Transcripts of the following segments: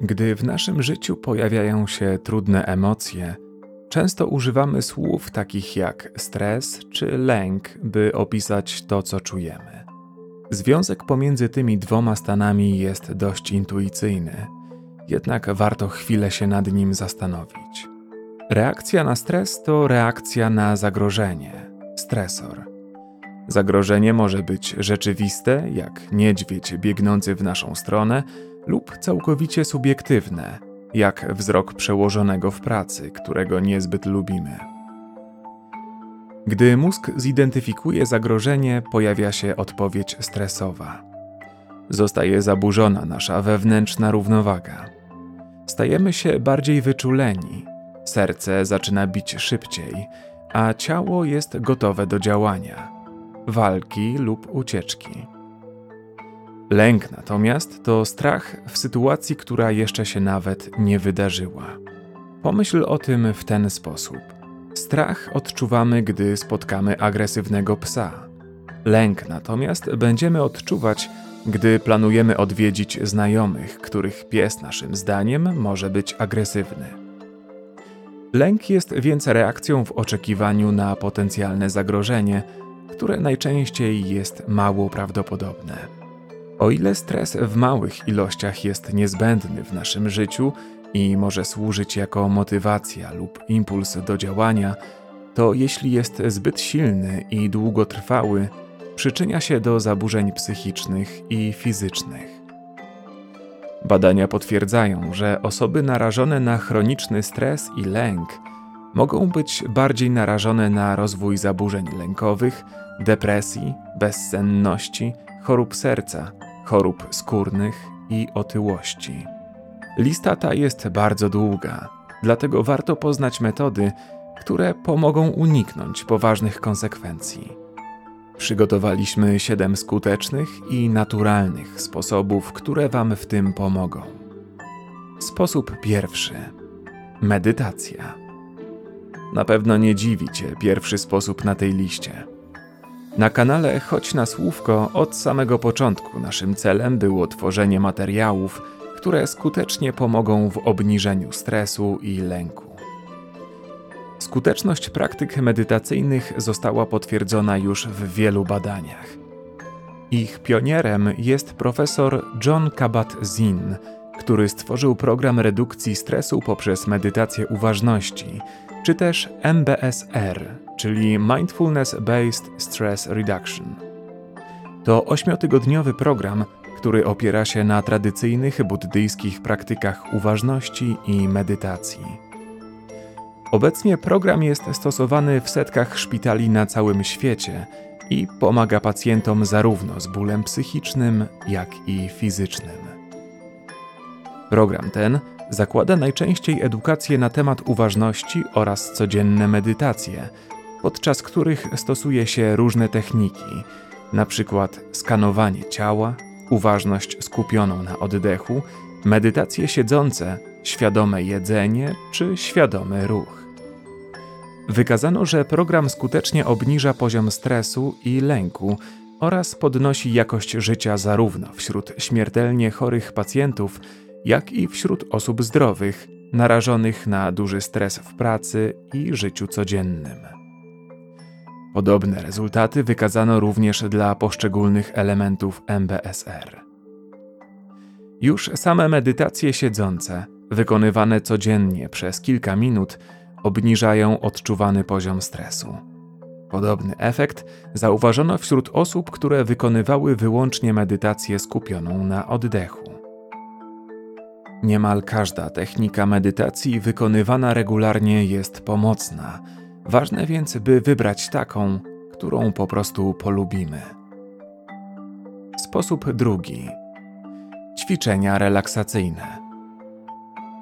Gdy w naszym życiu pojawiają się trudne emocje, często używamy słów takich jak stres czy lęk, by opisać to, co czujemy. Związek pomiędzy tymi dwoma stanami jest dość intuicyjny, jednak warto chwilę się nad nim zastanowić. Reakcja na stres to reakcja na zagrożenie, stresor. Zagrożenie może być rzeczywiste, jak niedźwiedź biegnący w naszą stronę, lub całkowicie subiektywne, jak wzrok przełożonego w pracy, którego niezbyt lubimy. Gdy mózg zidentyfikuje zagrożenie, pojawia się odpowiedź stresowa. Zostaje zaburzona nasza wewnętrzna równowaga. Stajemy się bardziej wyczuleni, serce zaczyna bić szybciej, a ciało jest gotowe do działania walki lub ucieczki. Lęk natomiast to strach w sytuacji, która jeszcze się nawet nie wydarzyła. Pomyśl o tym w ten sposób. Strach odczuwamy, gdy spotkamy agresywnego psa. Lęk natomiast będziemy odczuwać, gdy planujemy odwiedzić znajomych, których pies naszym zdaniem może być agresywny. Lęk jest więc reakcją w oczekiwaniu na potencjalne zagrożenie, które najczęściej jest mało prawdopodobne. O ile stres w małych ilościach jest niezbędny w naszym życiu i może służyć jako motywacja lub impuls do działania, to jeśli jest zbyt silny i długotrwały, przyczynia się do zaburzeń psychicznych i fizycznych. Badania potwierdzają, że osoby narażone na chroniczny stres i lęk mogą być bardziej narażone na rozwój zaburzeń lękowych, depresji, bezsenności, chorób serca chorób skórnych i otyłości. Lista ta jest bardzo długa, dlatego warto poznać metody, które pomogą uniknąć poważnych konsekwencji. Przygotowaliśmy siedem skutecznych i naturalnych sposobów, które Wam w tym pomogą. Sposób pierwszy: medytacja. Na pewno nie dziwi Cię pierwszy sposób na tej liście. Na kanale Chodź na Słówko od samego początku naszym celem było tworzenie materiałów, które skutecznie pomogą w obniżeniu stresu i lęku. Skuteczność praktyk medytacyjnych została potwierdzona już w wielu badaniach. Ich pionierem jest profesor John Kabat-Zinn, który stworzył program redukcji stresu poprzez medytację uważności, czy też MBSR, czyli Mindfulness Based Stress Reduction. To ośmiotygodniowy program, który opiera się na tradycyjnych buddyjskich praktykach uważności i medytacji. Obecnie program jest stosowany w setkach szpitali na całym świecie i pomaga pacjentom zarówno z bólem psychicznym, jak i fizycznym. Program ten zakłada najczęściej edukację na temat uważności oraz codzienne medytacje, podczas których stosuje się różne techniki, np. skanowanie ciała, uważność skupioną na oddechu, medytacje siedzące, świadome jedzenie czy świadomy ruch. Wykazano, że program skutecznie obniża poziom stresu i lęku oraz podnosi jakość życia zarówno wśród śmiertelnie chorych pacjentów, jak i wśród osób zdrowych, narażonych na duży stres w pracy i życiu codziennym. Podobne rezultaty wykazano również dla poszczególnych elementów MBSR. Już same medytacje siedzące, wykonywane codziennie przez kilka minut, obniżają odczuwany poziom stresu. Podobny efekt zauważono wśród osób, które wykonywały wyłącznie medytację skupioną na oddechu. Niemal każda technika medytacji wykonywana regularnie jest pomocna Ważne więc, by wybrać taką, którą po prostu polubimy. Sposób drugi. Ćwiczenia relaksacyjne.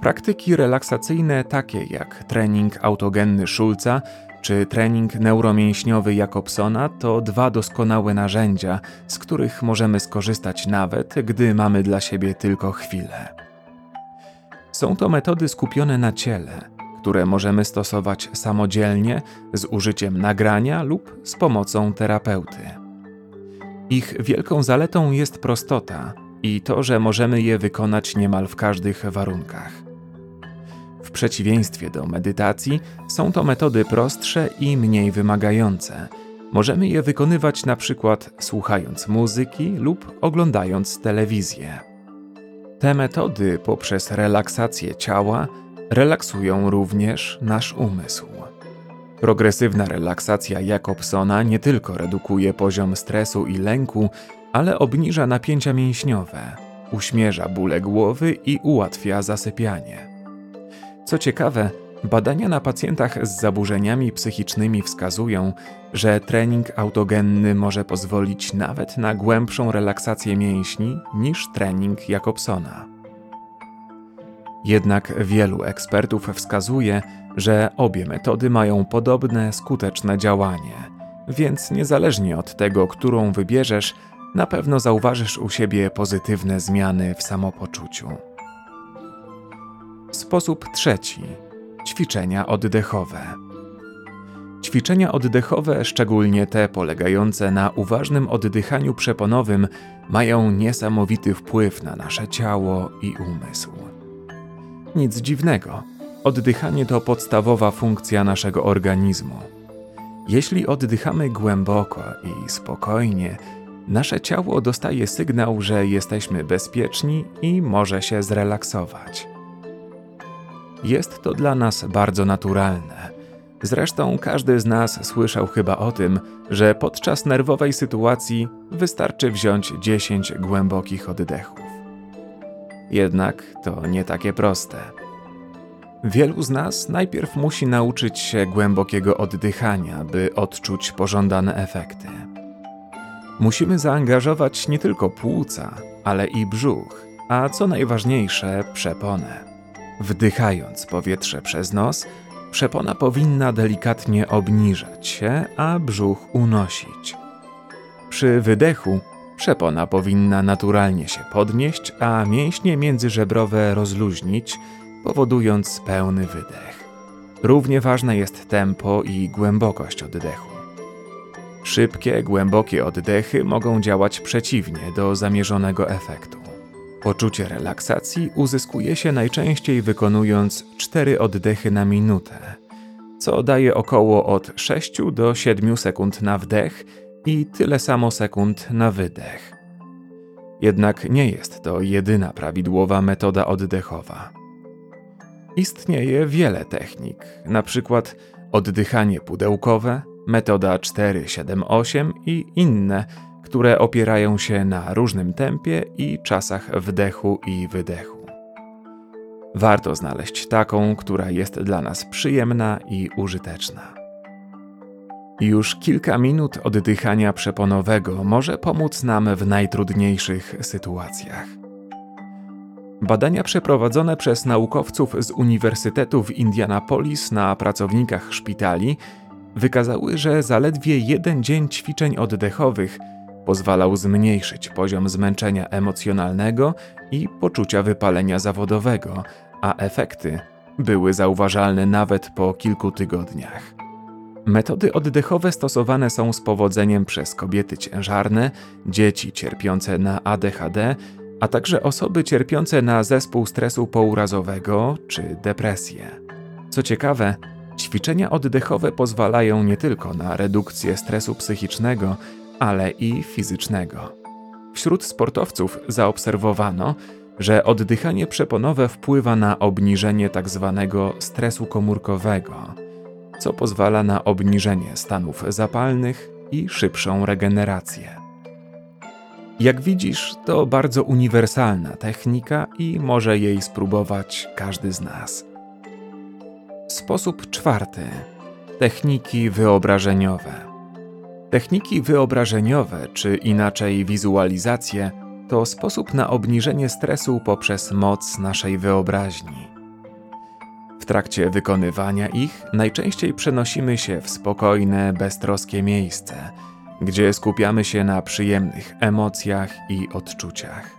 Praktyki relaksacyjne takie jak trening autogenny Schulza czy trening neuromięśniowy Jakobsona to dwa doskonałe narzędzia, z których możemy skorzystać nawet, gdy mamy dla siebie tylko chwilę. Są to metody skupione na ciele, które możemy stosować samodzielnie z użyciem nagrania lub z pomocą terapeuty. Ich wielką zaletą jest prostota i to, że możemy je wykonać niemal w każdych warunkach. W przeciwieństwie do medytacji, są to metody prostsze i mniej wymagające. Możemy je wykonywać na przykład słuchając muzyki lub oglądając telewizję. Te metody poprzez relaksację ciała relaksują również nasz umysł. Progresywna relaksacja Jakobsona nie tylko redukuje poziom stresu i lęku, ale obniża napięcia mięśniowe, uśmierza bóle głowy i ułatwia zasypianie. Co ciekawe, badania na pacjentach z zaburzeniami psychicznymi wskazują, że trening autogenny może pozwolić nawet na głębszą relaksację mięśni niż trening Jakobsona. Jednak wielu ekspertów wskazuje, że obie metody mają podobne skuteczne działanie, więc niezależnie od tego, którą wybierzesz, na pewno zauważysz u siebie pozytywne zmiany w samopoczuciu. Sposób trzeci ćwiczenia oddechowe. Ćwiczenia oddechowe, szczególnie te polegające na uważnym oddychaniu przeponowym, mają niesamowity wpływ na nasze ciało i umysł. Nic dziwnego, oddychanie to podstawowa funkcja naszego organizmu. Jeśli oddychamy głęboko i spokojnie, nasze ciało dostaje sygnał, że jesteśmy bezpieczni i może się zrelaksować. Jest to dla nas bardzo naturalne. Zresztą każdy z nas słyszał chyba o tym, że podczas nerwowej sytuacji wystarczy wziąć 10 głębokich oddechów. Jednak to nie takie proste. Wielu z nas najpierw musi nauczyć się głębokiego oddychania, by odczuć pożądane efekty. Musimy zaangażować nie tylko płuca, ale i brzuch, a co najważniejsze, przeponę. Wdychając powietrze przez nos, przepona powinna delikatnie obniżać się, a brzuch unosić. Przy wydechu przepona powinna naturalnie się podnieść, a mięśnie międzyżebrowe rozluźnić, powodując pełny wydech. Równie ważne jest tempo i głębokość oddechu. Szybkie, głębokie oddechy mogą działać przeciwnie do zamierzonego efektu. Poczucie relaksacji uzyskuje się najczęściej wykonując 4 oddechy na minutę, co daje około od 6 do 7 sekund na wdech i tyle samo sekund na wydech. Jednak nie jest to jedyna prawidłowa metoda oddechowa. Istnieje wiele technik, na przykład oddychanie pudełkowe, metoda 478 i inne, które opierają się na różnym tempie i czasach wdechu i wydechu. Warto znaleźć taką, która jest dla nas przyjemna i użyteczna. Już kilka minut oddychania przeponowego może pomóc nam w najtrudniejszych sytuacjach. Badania przeprowadzone przez naukowców z Uniwersytetu w Indianapolis na pracownikach szpitali wykazały, że zaledwie jeden dzień ćwiczeń oddechowych pozwalał zmniejszyć poziom zmęczenia emocjonalnego i poczucia wypalenia zawodowego, a efekty były zauważalne nawet po kilku tygodniach. Metody oddechowe stosowane są z powodzeniem przez kobiety ciężarne, dzieci cierpiące na ADHD a także osoby cierpiące na zespół stresu pourazowego czy depresję. Co ciekawe, ćwiczenia oddechowe pozwalają nie tylko na redukcję stresu psychicznego, ale i fizycznego. Wśród sportowców zaobserwowano, że oddychanie przeponowe wpływa na obniżenie tzw. Tak stresu komórkowego, co pozwala na obniżenie stanów zapalnych i szybszą regenerację. Jak widzisz, to bardzo uniwersalna technika i może jej spróbować każdy z nas. Sposób czwarty. Techniki wyobrażeniowe. Techniki wyobrażeniowe, czy inaczej wizualizacje, to sposób na obniżenie stresu poprzez moc naszej wyobraźni. W trakcie wykonywania ich najczęściej przenosimy się w spokojne, beztroskie miejsce – gdzie skupiamy się na przyjemnych emocjach i odczuciach.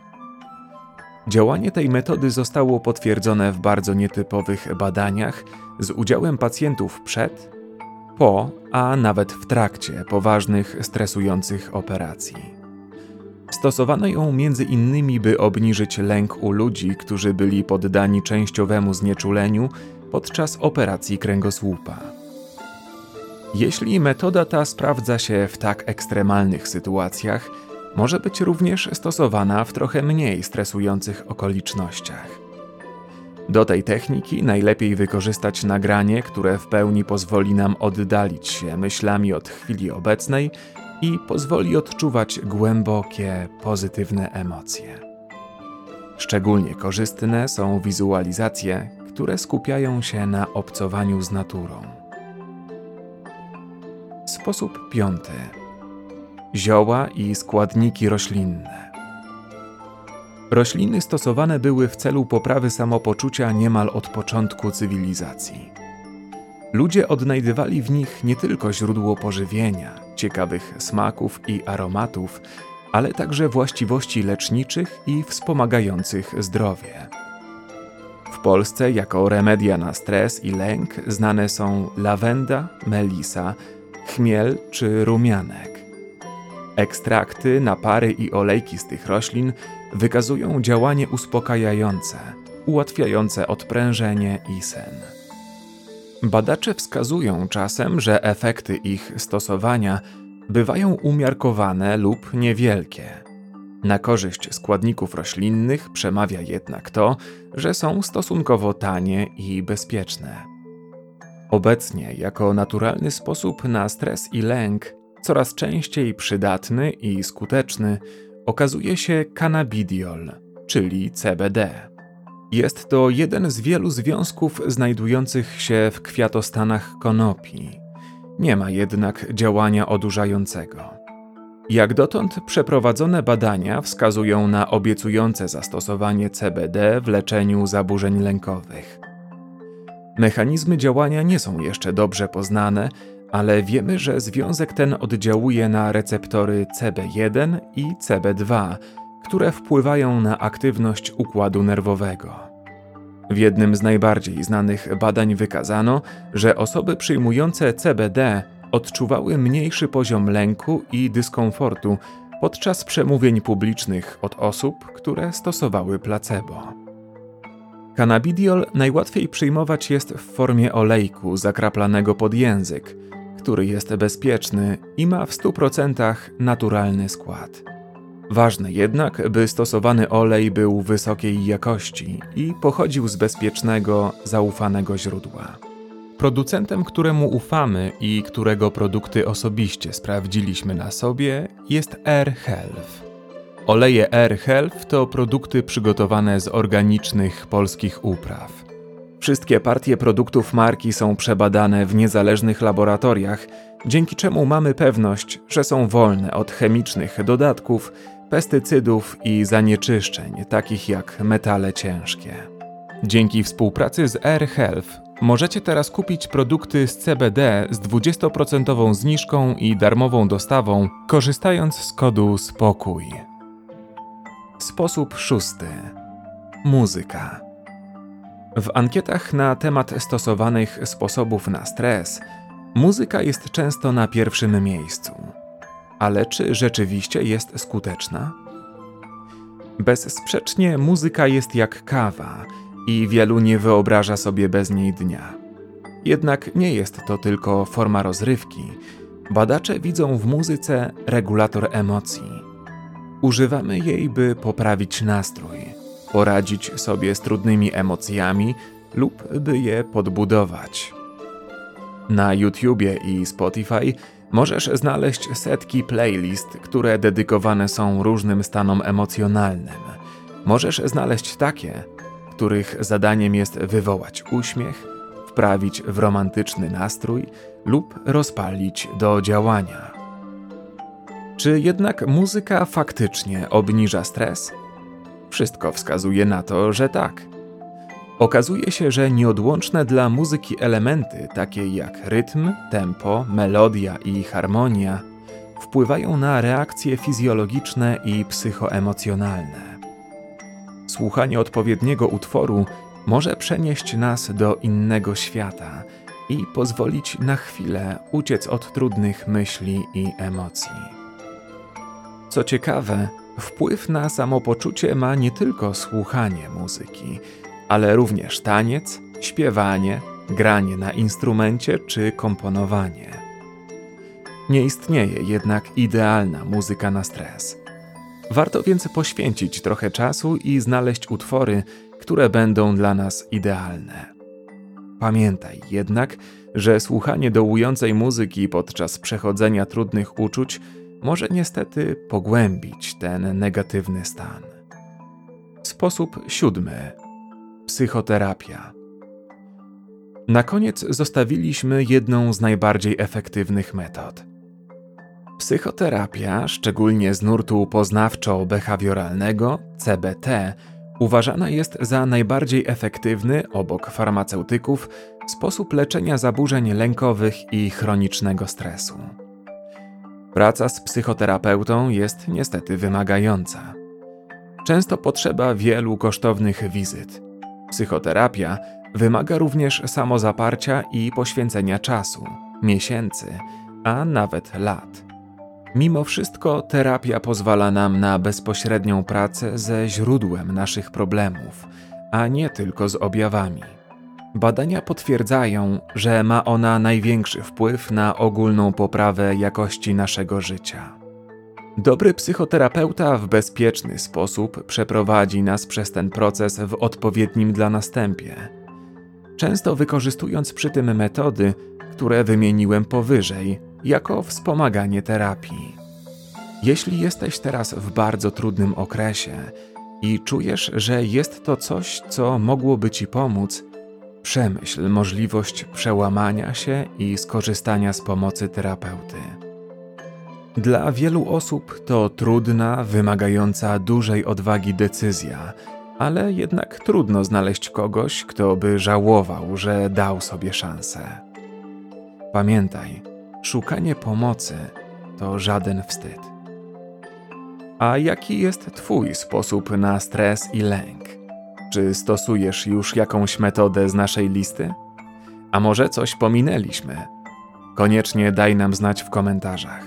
Działanie tej metody zostało potwierdzone w bardzo nietypowych badaniach z udziałem pacjentów przed, po, a nawet w trakcie poważnych, stresujących operacji. Stosowano ją między innymi, by obniżyć lęk u ludzi, którzy byli poddani częściowemu znieczuleniu podczas operacji kręgosłupa. Jeśli metoda ta sprawdza się w tak ekstremalnych sytuacjach, może być również stosowana w trochę mniej stresujących okolicznościach. Do tej techniki najlepiej wykorzystać nagranie, które w pełni pozwoli nam oddalić się myślami od chwili obecnej i pozwoli odczuwać głębokie, pozytywne emocje. Szczególnie korzystne są wizualizacje, które skupiają się na obcowaniu z naturą. Sposób piąty. Zioła i składniki roślinne. Rośliny stosowane były w celu poprawy samopoczucia niemal od początku cywilizacji. Ludzie odnajdywali w nich nie tylko źródło pożywienia, ciekawych smaków i aromatów, ale także właściwości leczniczych i wspomagających zdrowie. W Polsce jako remedia na stres i lęk znane są lawenda, melisa, chmiel czy rumianek. Ekstrakty, napary i olejki z tych roślin wykazują działanie uspokajające, ułatwiające odprężenie i sen. Badacze wskazują czasem, że efekty ich stosowania bywają umiarkowane lub niewielkie. Na korzyść składników roślinnych przemawia jednak to, że są stosunkowo tanie i bezpieczne. Obecnie, jako naturalny sposób na stres i lęk, coraz częściej przydatny i skuteczny, okazuje się cannabidiol, czyli CBD. Jest to jeden z wielu związków znajdujących się w kwiatostanach konopi. Nie ma jednak działania odurzającego. Jak dotąd przeprowadzone badania wskazują na obiecujące zastosowanie CBD w leczeniu zaburzeń lękowych. Mechanizmy działania nie są jeszcze dobrze poznane, ale wiemy, że związek ten oddziałuje na receptory CB1 i CB2, które wpływają na aktywność układu nerwowego. W jednym z najbardziej znanych badań wykazano, że osoby przyjmujące CBD odczuwały mniejszy poziom lęku i dyskomfortu podczas przemówień publicznych od osób, które stosowały placebo. Cannabidiol najłatwiej przyjmować jest w formie olejku zakraplanego pod język, który jest bezpieczny i ma w 100% naturalny skład. Ważne jednak, by stosowany olej był wysokiej jakości i pochodził z bezpiecznego, zaufanego źródła. Producentem, któremu ufamy i którego produkty osobiście sprawdziliśmy na sobie, jest Air Health. Oleje Air Health to produkty przygotowane z organicznych polskich upraw. Wszystkie partie produktów marki są przebadane w niezależnych laboratoriach, dzięki czemu mamy pewność, że są wolne od chemicznych dodatków, pestycydów i zanieczyszczeń, takich jak metale ciężkie. Dzięki współpracy z Air Health możecie teraz kupić produkty z CBD z 20% zniżką i darmową dostawą, korzystając z kodu SPOKÓJ. Sposób szósty. Muzyka. W ankietach na temat stosowanych sposobów na stres, muzyka jest często na pierwszym miejscu. Ale czy rzeczywiście jest skuteczna? Bezsprzecznie muzyka jest jak kawa i wielu nie wyobraża sobie bez niej dnia. Jednak nie jest to tylko forma rozrywki. Badacze widzą w muzyce regulator emocji. Używamy jej, by poprawić nastrój, poradzić sobie z trudnymi emocjami lub by je podbudować. Na YouTubie i Spotify możesz znaleźć setki playlist, które dedykowane są różnym stanom emocjonalnym. Możesz znaleźć takie, których zadaniem jest wywołać uśmiech, wprawić w romantyczny nastrój lub rozpalić do działania. Czy jednak muzyka faktycznie obniża stres? Wszystko wskazuje na to, że tak. Okazuje się, że nieodłączne dla muzyki elementy, takie jak rytm, tempo, melodia i harmonia, wpływają na reakcje fizjologiczne i psychoemocjonalne. Słuchanie odpowiedniego utworu może przenieść nas do innego świata i pozwolić na chwilę uciec od trudnych myśli i emocji. Co ciekawe, wpływ na samopoczucie ma nie tylko słuchanie muzyki, ale również taniec, śpiewanie, granie na instrumencie czy komponowanie. Nie istnieje jednak idealna muzyka na stres. Warto więc poświęcić trochę czasu i znaleźć utwory, które będą dla nas idealne. Pamiętaj jednak, że słuchanie dołującej muzyki podczas przechodzenia trudnych uczuć może niestety pogłębić ten negatywny stan. Sposób siódmy: psychoterapia. Na koniec zostawiliśmy jedną z najbardziej efektywnych metod. Psychoterapia, szczególnie z nurtu poznawczo-behawioralnego CBT, uważana jest za najbardziej efektywny obok farmaceutyków sposób leczenia zaburzeń lękowych i chronicznego stresu. Praca z psychoterapeutą jest niestety wymagająca. Często potrzeba wielu kosztownych wizyt. Psychoterapia wymaga również samozaparcia i poświęcenia czasu, miesięcy, a nawet lat. Mimo wszystko terapia pozwala nam na bezpośrednią pracę ze źródłem naszych problemów, a nie tylko z objawami. Badania potwierdzają, że ma ona największy wpływ na ogólną poprawę jakości naszego życia. Dobry psychoterapeuta w bezpieczny sposób przeprowadzi nas przez ten proces w odpowiednim dla nas często wykorzystując przy tym metody, które wymieniłem powyżej, jako wspomaganie terapii. Jeśli jesteś teraz w bardzo trudnym okresie i czujesz, że jest to coś, co mogłoby ci pomóc, przemyśl możliwość przełamania się i skorzystania z pomocy terapeuty. Dla wielu osób to trudna, wymagająca dużej odwagi decyzja, ale jednak trudno znaleźć kogoś, kto by żałował, że dał sobie szansę. Pamiętaj, szukanie pomocy to żaden wstyd. A jaki jest Twój sposób na stres i lęk? Czy stosujesz już jakąś metodę z naszej listy? A może coś pominęliśmy? Koniecznie daj nam znać w komentarzach.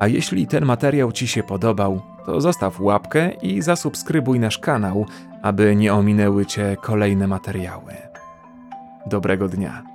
A jeśli ten materiał Ci się podobał, to zostaw łapkę i zasubskrybuj nasz kanał, aby nie ominęły Cię kolejne materiały. Dobrego dnia.